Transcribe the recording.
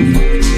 嗯。